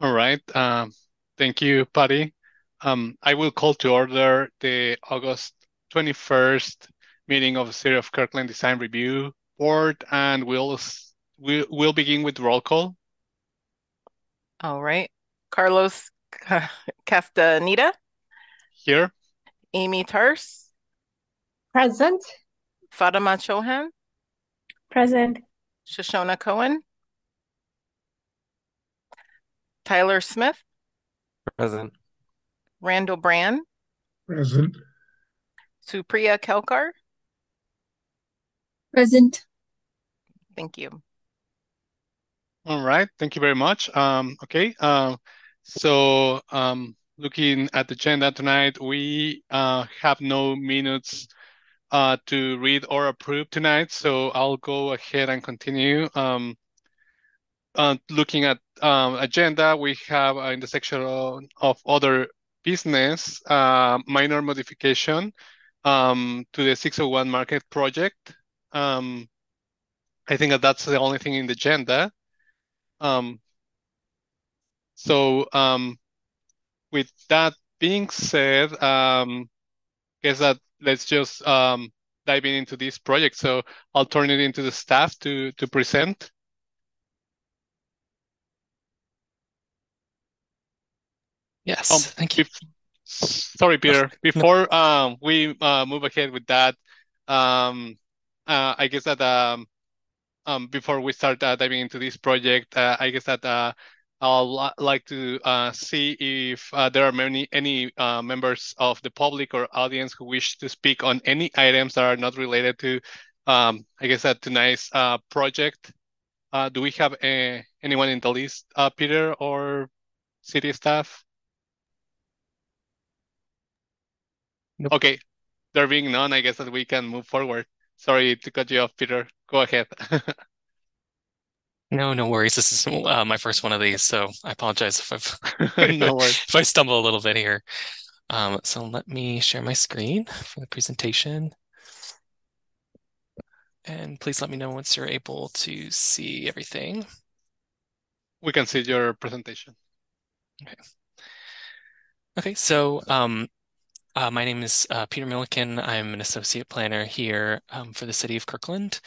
All right. Um, thank you, Patty. Um, I will call to order the August 21st meeting of the City of Kirkland Design Review Board, and we'll we'll, we'll begin with roll call. All right. Carlos Castaneda. Here. Amy Tars. Present. Fatima Chohan. Present. Shoshona Cohen. Tyler Smith. Present. Randall Brand. Present. Supriya Kelkar. Present. Thank you. All right. Thank you very much. Um, okay. Um, so um, looking at the agenda tonight, we uh, have no minutes uh, to read or approve tonight. So I'll go ahead and continue. Um, uh, looking at um, agenda, we have uh, in the section of, of other business, uh, minor modification um, to the 601 market project. Um, I think that that's the only thing in the agenda. Um, so um, with that being said, um, guess that let's just um, dive in into this project. So I'll turn it into the staff to to present. Yes, um, thank you. Sorry, Peter. Before um, we uh, move ahead with that, um, uh, I guess that um, um, before we start uh, diving into this project, uh, I guess that uh, I'll like to uh, see if uh, there are many any uh, members of the public or audience who wish to speak on any items that are not related to, um, I guess that tonight's uh, project. Uh, do we have a, anyone in the list, uh, Peter or city staff? Nope. Okay, there being none, I guess that we can move forward. Sorry to cut you off, Peter. Go ahead. no, no worries. This is uh, my first one of these, so I apologize if I've no if I stumble a little bit here. Um, so let me share my screen for the presentation. And please let me know once you're able to see everything. We can see your presentation. Okay. Okay, so um, uh, my name is uh, Peter Milliken. I'm an associate planner here um, for the city of Kirkland.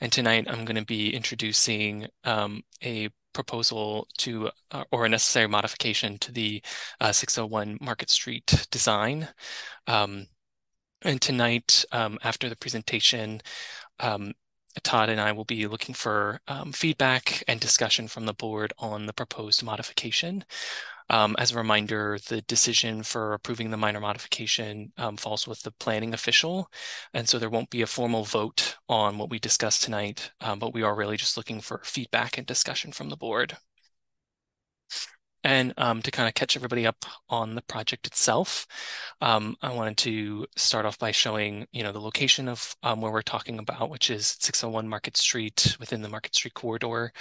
And tonight I'm going to be introducing um, a proposal to uh, or a necessary modification to the uh, 601 Market Street design. Um, and tonight, um, after the presentation, um, Todd and I will be looking for um, feedback and discussion from the board on the proposed modification. Um, as a reminder, the decision for approving the minor modification um, falls with the planning official. And so there won't be a formal vote on what we discussed tonight, um, but we are really just looking for feedback and discussion from the board. And um, to kind of catch everybody up on the project itself, um, I wanted to start off by showing, you know, the location of um, where we're talking about, which is 601 Market Street within the Market Street corridor.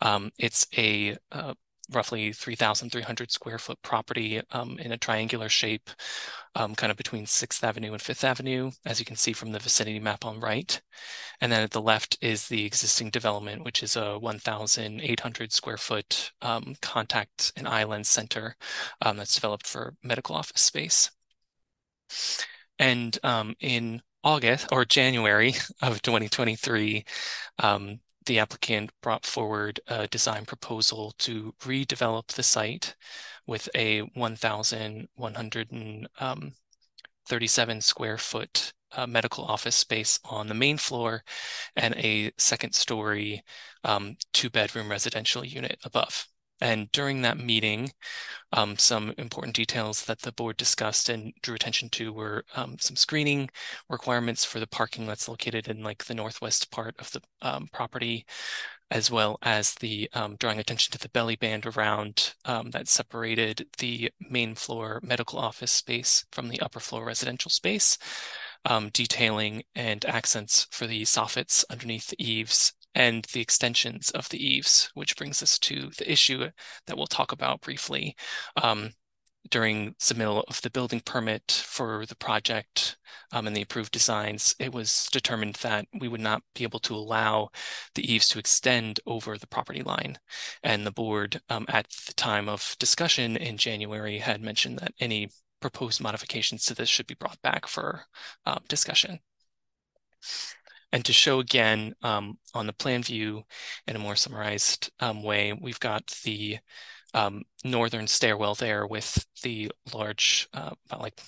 Um, it's a uh, roughly 3,300 square foot property um, in a triangular shape, um, kind of between 6th Avenue and 5th Avenue, as you can see from the vicinity map on right. And then at the left is the existing development, which is a 1,800 square foot um, contact and island center um, that's developed for medical office space. And um, in August or January of 2023, um, the applicant brought forward a design proposal to redevelop the site with a 1,137 um, square foot uh, medical office space on the main floor and a second story um, two bedroom residential unit above. And during that meeting, um, some important details that the board discussed and drew attention to were um, some screening requirements for the parking that's located in like the northwest part of the um, property, as well as the um, drawing attention to the belly band around um, that separated the main floor medical office space from the upper floor residential space. Um, detailing and accents for the soffits underneath the eaves and the extensions of the eaves, which brings us to the issue that we'll talk about briefly. Um, during submittal of the building permit for the project um, and the approved designs, it was determined that we would not be able to allow the eaves to extend over the property line. And the board um, at the time of discussion in January had mentioned that any proposed modifications to this should be brought back for uh, discussion. And to show again um, on the plan view in a more summarized um, way, we've got the um, northern stairwell there with the large, uh, like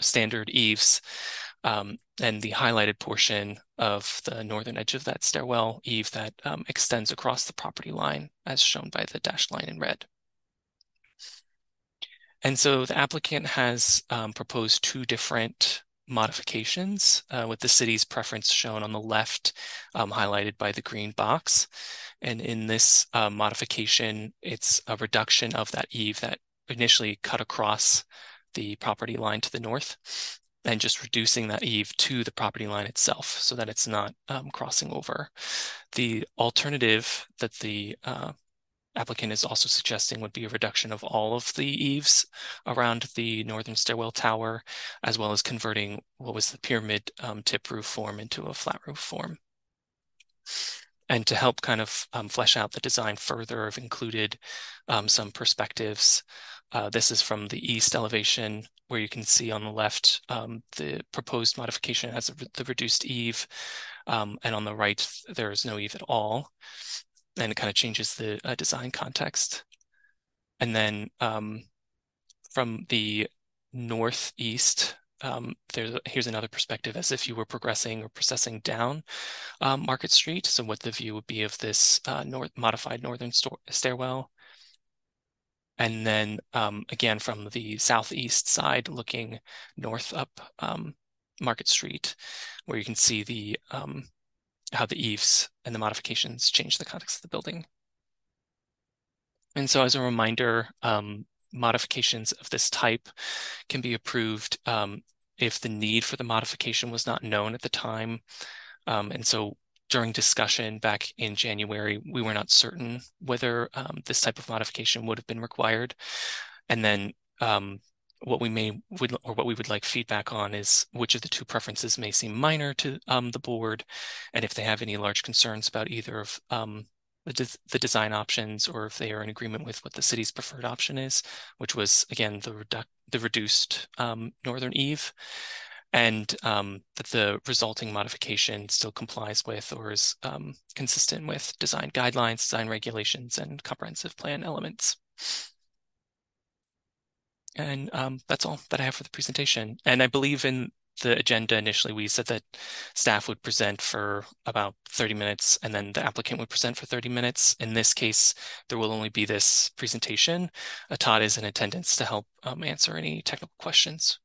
standard eaves, um, and the highlighted portion of the northern edge of that stairwell eave that um, extends across the property line as shown by the dashed line in red. And so the applicant has um, proposed two different modifications uh, with the city's preference shown on the left, um, highlighted by the green box. And in this uh, modification, it's a reduction of that eave that initially cut across the property line to the north and just reducing that eave to the property line itself so that it's not um, crossing over. The alternative that the uh, applicant is also suggesting would be a reduction of all of the eaves around the northern stairwell tower, as well as converting what was the pyramid um, tip roof form into a flat roof form. And to help kind of um, flesh out the design further, I've included um, some perspectives. Uh, this is from the east elevation, where you can see on the left um, the proposed modification has the reduced eave, um, and on the right there is no eave at all and it kind of changes the uh, design context. And then um, from the northeast, um, there's here's another perspective as if you were progressing or processing down um, Market Street. So what the view would be of this uh, north modified northern stairwell. And then um, again from the southeast side, looking north up um, Market Street, where you can see the um, how the eaves and the modifications change the context of the building. And so as a reminder, um, modifications of this type can be approved um, if the need for the modification was not known at the time. Um, and so during discussion back in January, we were not certain whether um, this type of modification would have been required. And then um, what we may would or what we would like feedback on is which of the two preferences may seem minor to um, the board, and if they have any large concerns about either of um, the, de the, design options or if they are in agreement with what the city's preferred option is, which was again the redu the reduced um, northern eave, and um, that the resulting modification still complies with or is um, consistent with design guidelines, design regulations, and comprehensive plan elements. And um, that's all that I have for the presentation. And I believe in the agenda initially, we said that staff would present for about 30 minutes and then the applicant would present for 30 minutes. In this case, there will only be this presentation. Todd is in attendance to help um, answer any technical questions.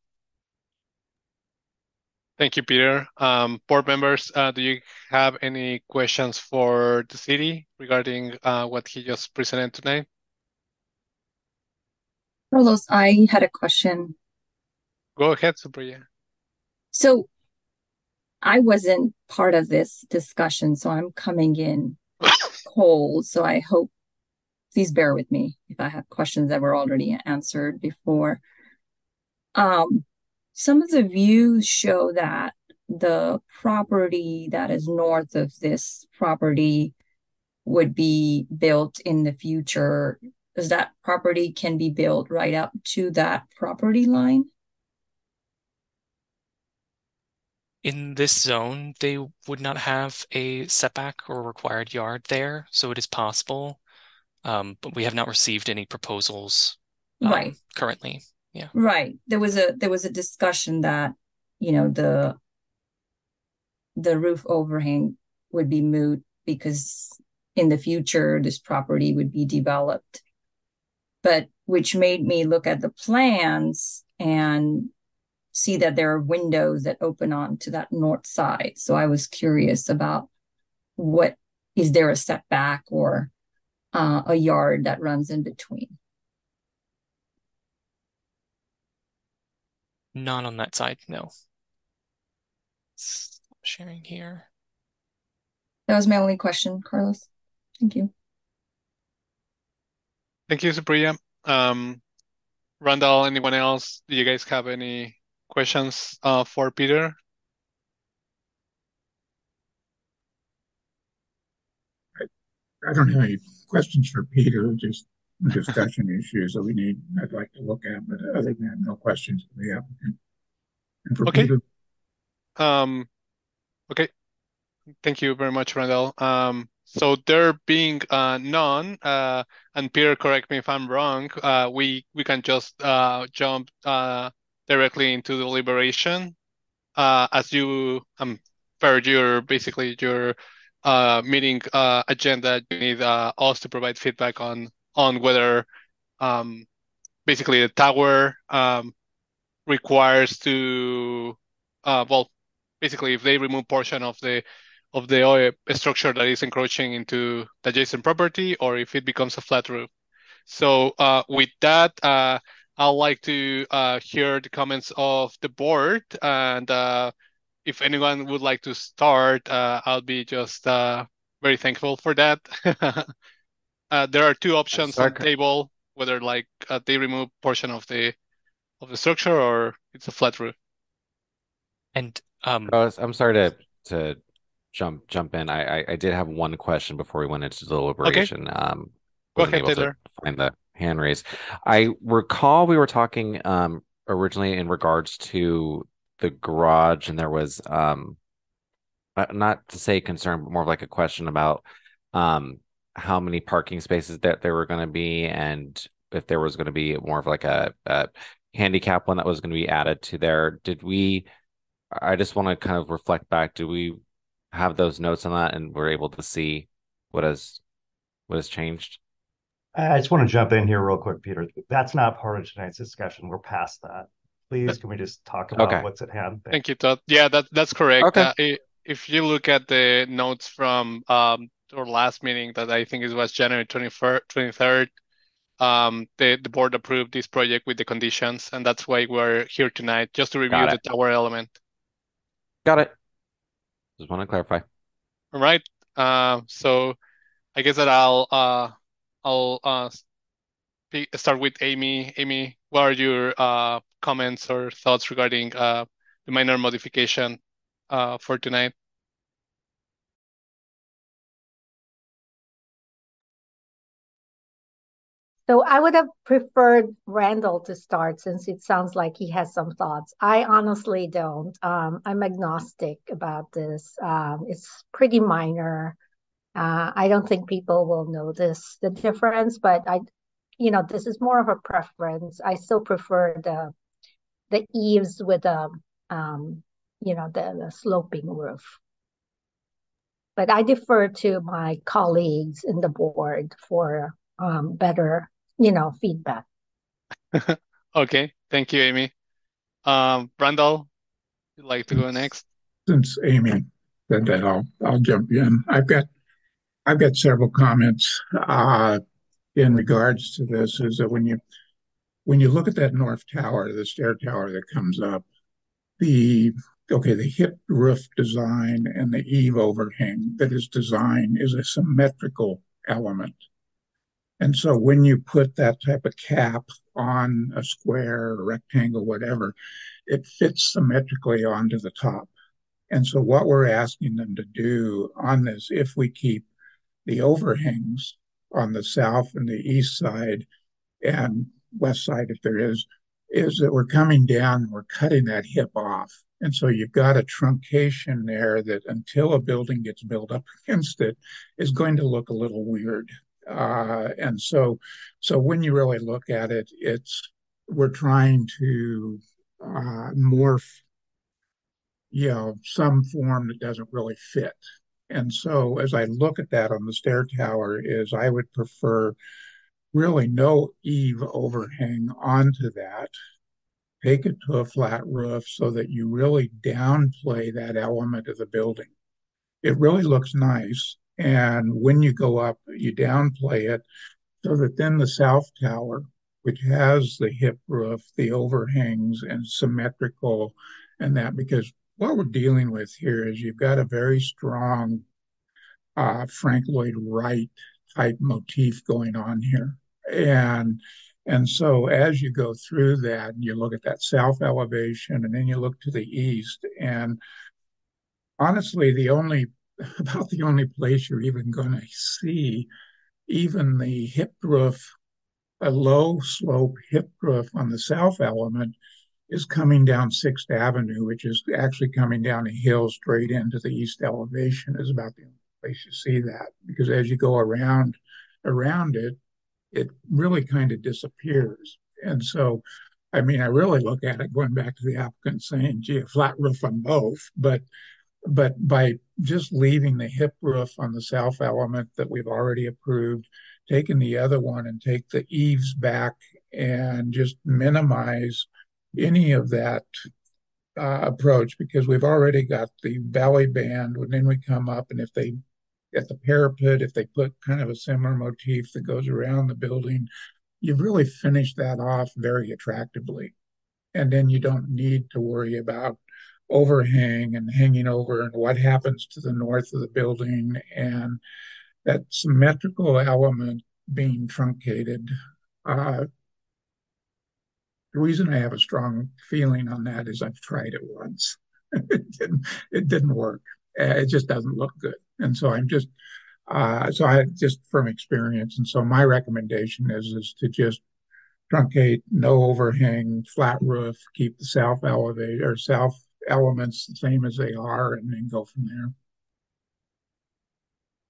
Thank you, Peter. Um, board members, uh, do you have any questions for the city regarding uh, what he just presented tonight? Carlos, I had a question. Go ahead, Supriya. So I wasn't part of this discussion, so I'm coming in cold. So I hope, please bear with me if I have questions that were already answered before. Um, some of the views show that the property that is north of this property would be built in the future because that property can be built right up to that property line? In this zone, they would not have a setback or required yard there, so it is possible. Um, but we have not received any proposals um, right currently. Yeah. Right. There was a there was a discussion that, you know, the the roof overhang would be moot because in the future this property would be developed but which made me look at the plans and see that there are windows that open onto that north side. So I was curious about what is there a setback or uh, a yard that runs in between? Not on that side, no. Stop sharing here. That was my only question, Carlos. Thank you. Thank you, Supriya. Um, Randall, anyone else? Do you guys have any questions uh, for Peter? I don't have any questions for Peter, just discussion issues that we need, I'd like to look at, but other than that, no questions for the applicant. And for Okay. Peter, Um, okay. Thank you very much, Randall. So there being uh, none, uh, and Peter, correct me if I'm wrong, uh, we we can just uh, jump uh, directly into the deliberation. Uh, as you um, per your basically your meeting agenda, you need us to provide feedback on on whether um, basically the tower um, requires to well basically if they remove portion of the of the structure that is encroaching into the adjacent property or if it becomes a flat roof. So uh, with that, uh, I'd like to uh, hear the comments of the board and uh, if anyone would like to start, uh, I'll be just uh, very thankful for that. Uh, there are two options on the table, whether like uh, they remove portion of the of the structure or it's a flat roof. And um, Carlos, I'm sorry to to jump jump in. I, I I did have one question before we went into deliberation. Um, Go wasn't ahead, Taylor. find the hand raise. I recall we were talking um originally in regards to the garage, and there was um uh, not to say concern, but more of like a question about um how many parking spaces that there were going to be, and if there was going to be more of like a, a handicap one that was going to be added to there. Did we? I just want to kind of reflect back. Do we have those notes on that, and we're able to see what has what has changed? I just want to jump in here real quick, Peter. That's not part of tonight's discussion. We're past that. Please, can we just talk about Okay. what's at hand? Thank you, Todd. Yeah, that that's correct. Okay. Uh, i- if you look at the notes from um our last meeting that I think it was January 21st, 23rd, um the, the board approved this project with the conditions, and that's why we're here tonight, just to review the tower element. Got it. Just want to clarify. All right. Uh, so I guess that I'll uh I'll uh start with Amy. Amy, what are your uh comments or thoughts regarding uh the minor modification uh for tonight? So I would have preferred Randall to start since it sounds like he has some thoughts. I honestly don't. Um, I'm agnostic about this. Um, it's pretty minor. Uh, I don't think people will notice the difference, but I, you know, this is more of a preference. I still prefer the the eaves with the, um, you know, the, the sloping roof. But I defer to my colleagues in the board for um, better, you know, feedback. Okay, thank you, Amy. Um, Randall, you'd like to go next? since Amy said that, I'll, I'll jump in. I've got, I've got several comments, uh, in regards to this, is that when you, when you look at that north tower, the stair tower that comes up, the, okay, the hip roof design and the eave overhang that is designed is a symmetrical element. And so when you put that type of cap on a square, rectangle, whatever, it fits symmetrically onto the top. And so what we're asking them to do on this, if we keep the overhangs on the south and the east side and west side, if there is, is that we're coming down, we're cutting that hip off. And so you've got a truncation there that until a building gets built up against it is going to look a little weird. Uh, and so, so when you really look at it, it's, we're trying to uh, morph you know, some form that doesn't really fit. And so as I look at that on the stair tower is I would prefer really no eave overhang onto that. Take it to a flat roof so that you really downplay that element of the building. It really looks nice. And when you go up, you downplay it so that then the south tower, which has the hip roof, the overhangs, and symmetrical, and that because what we're dealing with here is you've got a very strong uh, Frank Lloyd Wright type motif going on here. And And so as you go through that, you look at that south elevation, and then you look to the east, and honestly, the only about the only place you're even going to see even the hip roof, a low slope hip roof on the south element is coming down Sixth Avenue, which is actually coming down a hill straight into the east elevation, is about the only place you see that. Because as you go around around it, it really kind of disappears. And so, I mean, I really look at it going back to the applicant saying, gee, a flat roof on both, but but by just leaving the hip roof on the south element that we've already approved, taking the other one and take the eaves back and just minimize any of that uh, approach because we've already got the belly band and then we come up and if they at the parapet if they put kind of a similar motif that goes around the building you've really finished that off very attractively. And then you don't need to worry about overhang and hanging over and what happens to the north of the building and that symmetrical element being truncated. Uh, the reason I have a strong feeling on that is I've tried it once. it didn't. It didn't work. It just doesn't look good. And so I'm just. Uh, so I just from experience, and so my recommendation is is to just truncate, no overhang, flat roof, keep the south elevator, or south elements the same as they are, and then go from there.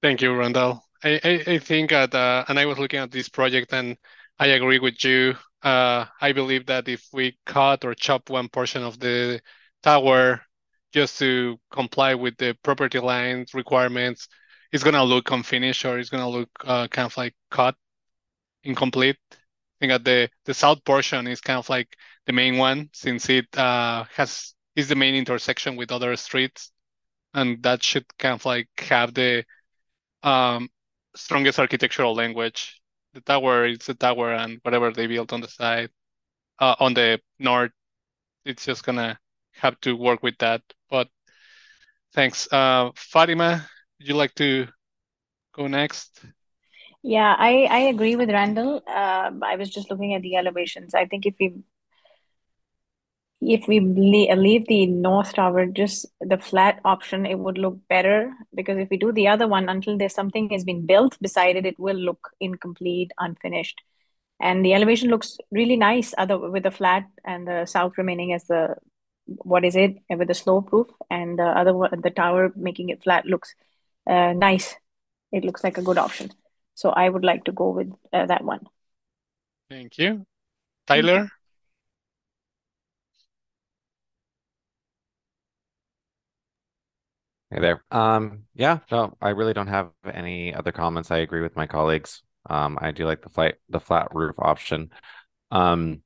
Thank you, Randall. I, I, I think that, uh, and I was looking at this project and I agree with you. Uh, I believe that if we cut or chop one portion of the tower just to comply with the property lines requirements, it's gonna look unfinished or it's gonna look uh, kind of like cut, incomplete. I think that the the south portion is kind of like the main one since it uh, has is the main intersection with other streets, and that should kind of like have the um, strongest architectural language. The tower is a tower, and whatever they built on the side, uh, on the north, it's just gonna have to work with that. But thanks, uh, Fatima. Would you like to go next? Yeah, I I agree with Randall. Uh, I was just looking at the elevations. I think if we if we leave the north tower just the flat option it would look better. Because if we do the other one until there's something has been built beside it it will look incomplete unfinished. And the elevation looks really nice other with the flat and the south remaining as the what is it with the slope roof and the other the tower making it flat looks uh, nice. It looks like a good option. So i would like to go with uh, that one. Thank you. Tyler Hey there. Um, yeah, no, I really don't have any other comments. I agree with my colleagues. Um, I do like the flight, the flat roof option. Um,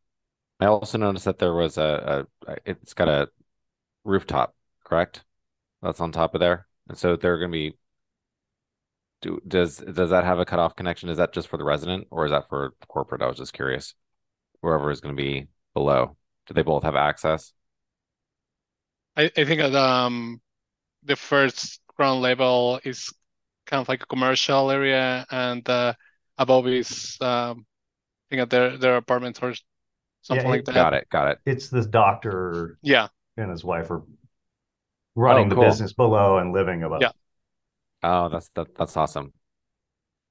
I also noticed that there was a, a it's got a rooftop, correct? That's on top of there. And so they're going to be do does does that have a cutoff connection? Is that just for the resident or is that for corporate? I was just curious. Whoever is going to be below, do they both have access? I, I think um the first ground level is kind of like a commercial area, and uh, above is um, I think their their apartments or something Yeah, like it- that. Got it. Got it. It's this doctor Yeah, and his wife are running Oh, the business below and living above. Yeah. Oh, that's that, that's awesome.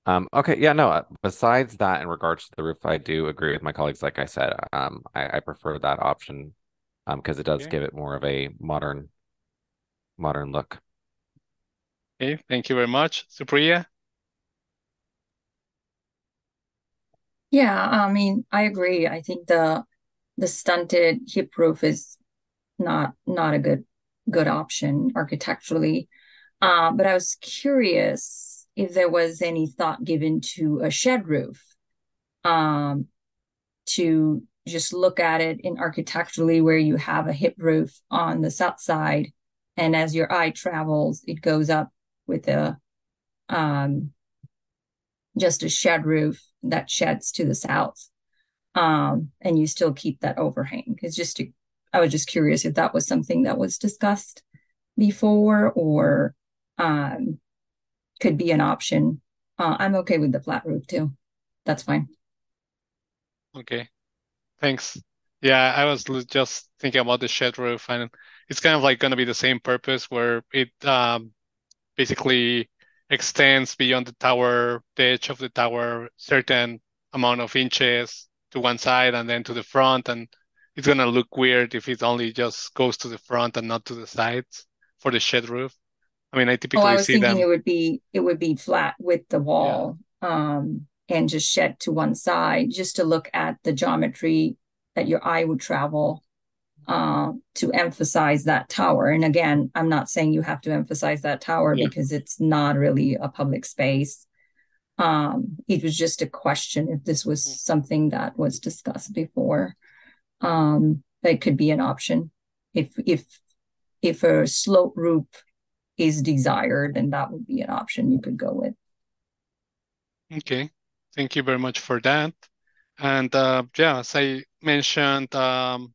Um, okay, yeah, no, uh, besides that, in regards to the roof, I do agree with my colleagues. Like I said, um, I, I prefer that option, um, because it does Okay. give it more of a modern, modern look. okay, thank you very much, Supriya. Yeah, I mean, I agree. I think the the stunted hip roof is not not a good good option architecturally. Uh, but I was curious if there was any thought given to a shed roof, um, to just look at it in architecturally where you have a hip roof on the south side, and as your eye travels, it goes up with a um just a shed roof that sheds to the south. Um, and you still keep that overhang. It's just, a, I was just curious if that was something that was discussed before or um, could be an option. Uh, I'm okay with the flat roof too. That's fine. Okay, thanks. Yeah, I was just thinking about the shed roof, and it's kind of like going to be the same purpose where it um, basically extends beyond the tower, the edge of the tower, certain amount of inches to one side and then to the front, and it's gonna look weird if it only just goes to the front and not to the sides for the shed roof. I mean, I typically oh, I was see thinking them. it would be it would be flat with the wall, yeah. um, and just shed to one side, just to look at the geometry that your eye would travel uh, to emphasize that tower. And again, I'm not saying you have to emphasize that tower yeah. because it's not really a public space. Um, it was just a question if this was mm. something that was discussed before. Um, that could be an option. If if if a slope roof is desired, then that would be an option you could go with. Okay, thank you very much for that. And uh, yeah, as I mentioned um,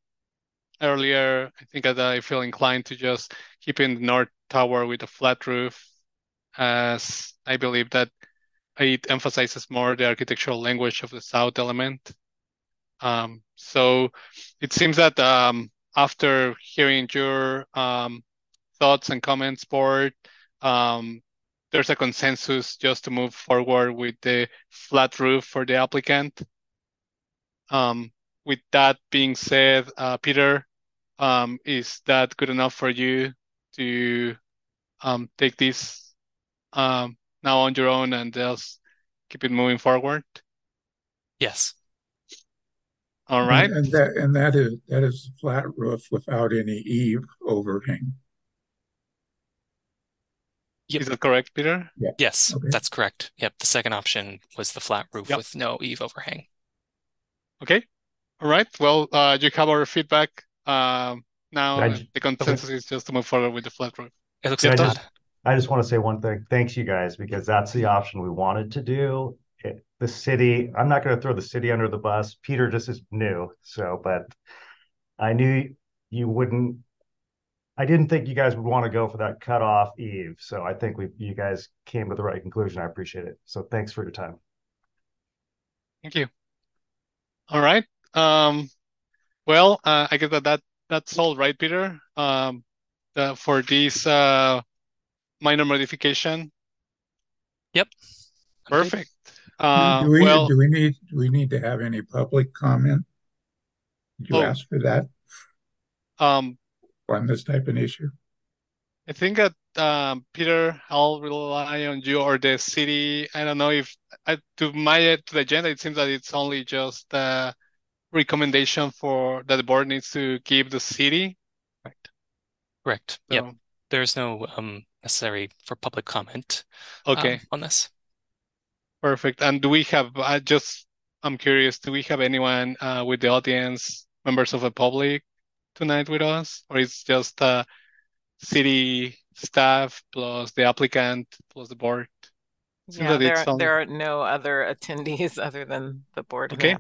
earlier, I think that I feel inclined to just keep in the north tower with a flat roof, as I believe that it emphasizes more the architectural language of the south element. Um, so it seems that um, after hearing your um, thoughts and comments, board, um, there's a consensus just to move forward with the flat roof for the applicant. Um, with that being said, uh, Peter, um, is that good enough for you to um, take this um, now on your own and just keep it moving forward? Yes. All right. And, and that and that is that is a flat roof without any eave overhang. Yep. Is that correct, Peter? Yeah. Yes, okay. that's correct. Yep. The second option was the flat roof yep. with no eave overhang. Okay. All right. Well, uh, you have our feedback. Um, now I, the consensus okay. is just to move forward with the flat roof. It looks like I just, I just want to say one thing. Thanks, you guys, because that's the option we wanted to do. It, the city, I'm not going to throw the city under the bus. Peter just is new. So, but I knew you wouldn't I didn't think you guys would want to go for that cutoff eave. So I think we you guys came to the right conclusion. I appreciate it. So thanks for your time. Thank you. All right. Um, well, uh, I guess that, that that's all right, Peter. Um, the, for this uh, minor modification. Yep. Perfect. Uh, do we well, do we need do we need to have any public comment? Did you oh, ask for that? Um, on this type of issue? I think that um, Peter, I'll rely on you or the city. I don't know if I, to my to the agenda, it seems that it's only just a recommendation for that the board needs to give the city. Right. Correct. So, yep. There's no um, necessary for public comment. Okay. Um, on this. Perfect. And do we have? I just I'm curious. Do we have anyone uh, with the audience, members of the public, tonight with us, or it's just uh, city staff plus the applicant plus the board? yeah, there, only... there are no other attendees other than the board okay.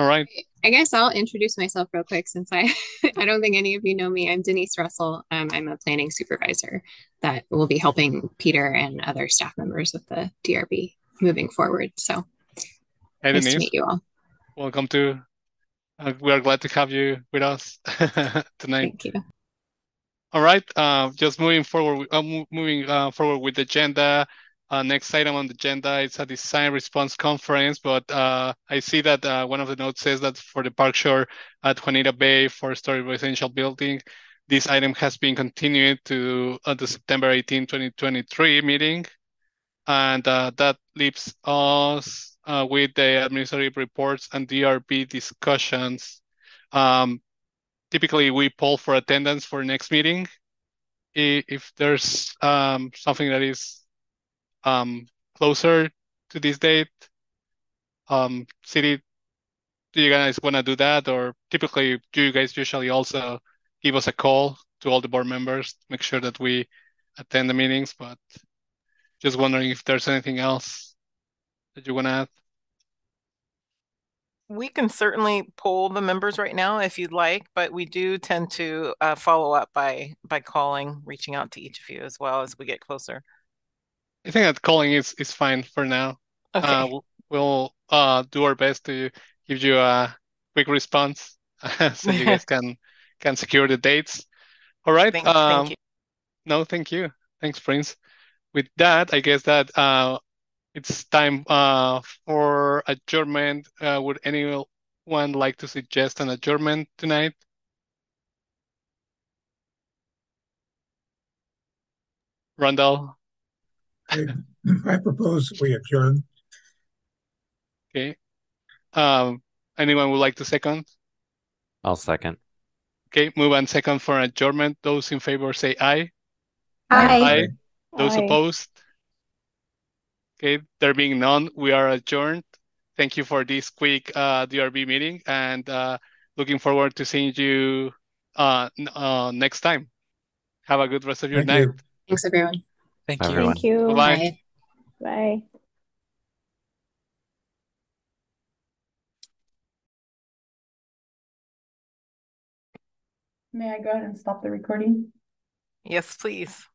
And the applicant. All right. I guess I'll introduce myself real quick since I I don't think any of you know me. I'm Denise Russell. Um, I'm a planning supervisor that will be helping Peter and other staff members of the DRB moving forward. So hey, nice Denise. to meet you all. Welcome to uh, we are glad to have you with us tonight. Thank you. All right. Uh, just moving forward, uh, moving uh, forward with the agenda. Uh, next item on the agenda is a design response conference, but uh, I see that uh, one of the notes says that for the Park Shore at Juanita Bay four-story residential building, this item has been continued to the September 18, 2023 meeting. And that leaves us uh, with the administrative reports and DRB discussions. Um, typically, we poll for attendance for next meeting. If there's um, something that is um, closer to this date, um, city, do you guys want to do that? Or typically, do you guys usually also give us a call to all the board members, make sure that we attend the meetings? But just wondering if there's anything else that you want to add? We can certainly poll the members right now if you'd like, but we do tend to uh, follow up by by calling, reaching out to each of you as well as we get closer. I think that calling is is fine for now. Okay. Uh, we'll uh, do our best to give you a quick response so you guys can can secure the dates. All right. Thank, um, thank you. no, thank you. Thanks, Prince. With that, I guess that uh, it's time uh, for adjournment. Uh, would anyone like to suggest an adjournment tonight? Randall? I, I propose we adjourn. Okay. Um, anyone would like to second? I'll second. Okay, move on second for adjournment. Those in favor say aye. Aye. Aye. Those Aye. opposed? Okay, there being none, we are adjourned. Thank you for this quick uh, DRB meeting and uh, looking forward to seeing you uh, uh, next time. Have a good rest of your Thank night. you. Thanks, everyone. Thank Bye, you. everyone. Thank you. Bye-bye. Bye. Bye. May I go ahead and stop the recording? Yes, please.